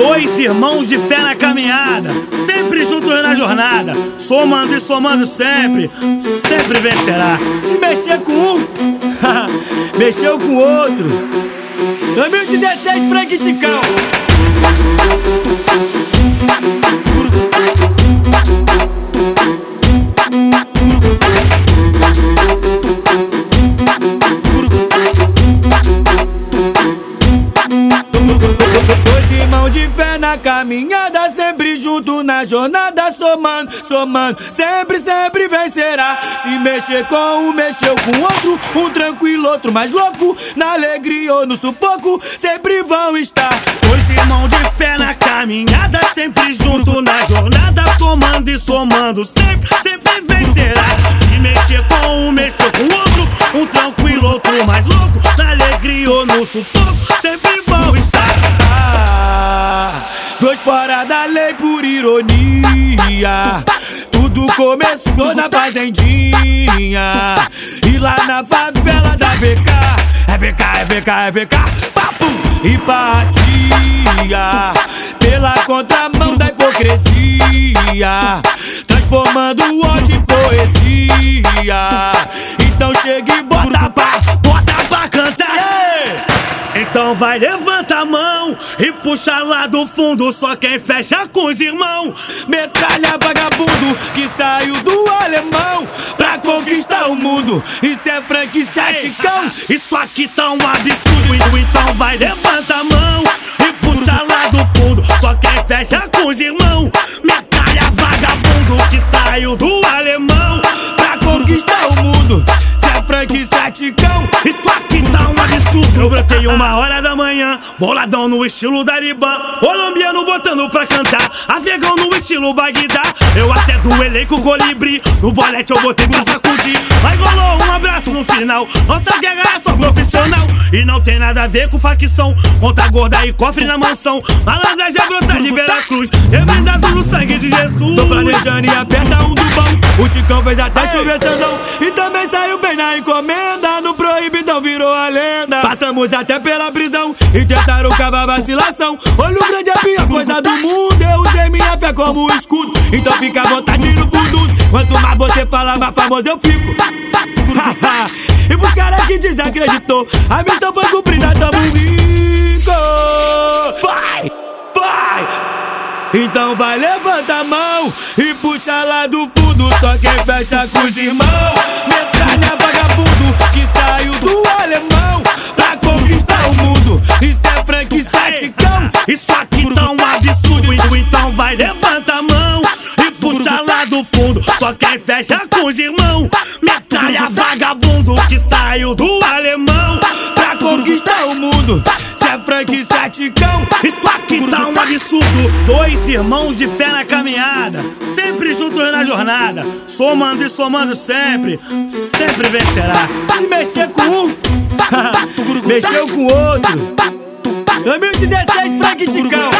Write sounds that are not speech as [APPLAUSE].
Dois irmãos de fé na caminhada, sempre juntos na jornada, somando e somando sempre, sempre vencerá. Se mexer com um, [LAUGHS] mexeu com o outro. 2016 Frank Ticão. De fé na caminhada, sempre junto na jornada, somando, somando, sempre, sempre vencerá. Se mexer com um, mexeu com outro, um tranquilo, outro mais louco, na alegria ou no sufoco, sempre vão estar. Dois irmãos de fé na caminhada, sempre junto na jornada, somando e somando, sempre, sempre vencerá. Se mexer com um, mexeu com outro, um tranquilo, outro mais louco, na alegria ou no sufoco, sempre dois fora da lei por ironia. Tudo começou na fazendinha. E lá na favela da VK. É VK, é VK, é VK. Papo e partia. Pela contramão da hipocrisia. Transformando o ódio em poesia. Então vai, levanta a mão e puxa lá do fundo. Só quem fecha com os irmãos. Metralha vagabundo que saiu do alemão pra conquistar o mundo. Isso é Frank Seticão. Isso aqui tá um absurdo. Então vai, levanta a mão manhã, boladão no estilo Daribã. Colombiano botando pra cantar, afegão no estilo Bagdá. Eu até do elenco colibri, no bolete eu botei pra sacudir. Mas rolou um abraço no final, nossa guerra é só profissional. E não tem nada a ver com facção, conta gorda e cofre na mansão. Malandragem é brotar de Veracruz, emendado no sangue de Jesus. Tô planejando e aperta um do bom. O Ticão fez até chover Xandão. E também saiu bem na encomenda. No proibidão virou a lenda. Passamos até pela prisão e tentaram cavar vacilação. Olho grande é a pior coisa do mundo. Eu usei minha fé como escudo. Então fica à vontade no fundo. Quanto mais você fala, mais famoso eu fico. [LAUGHS] e pros caras que desacreditou, a missão foi cumprida, tamo rico. Vai, vai. Então vai, levanta a mão e puxa lá do fundo. Só quem fecha com os irmãos. Metralha um absurdo. Então vai, levanta a mão e puxa lá do fundo. Só quem fecha com os irmãos. Metralha vagabundo que saiu do alemão pra conquistar o mundo. Isso é Frank Seticão. Isso aqui tá um absurdo. Dois irmãos de fé na caminhada, sempre juntos na jornada, somando e somando sempre, sempre vencerá. Se mexer com um, [LAUGHS] mexeu com o outro. 2016 Frank Ticão.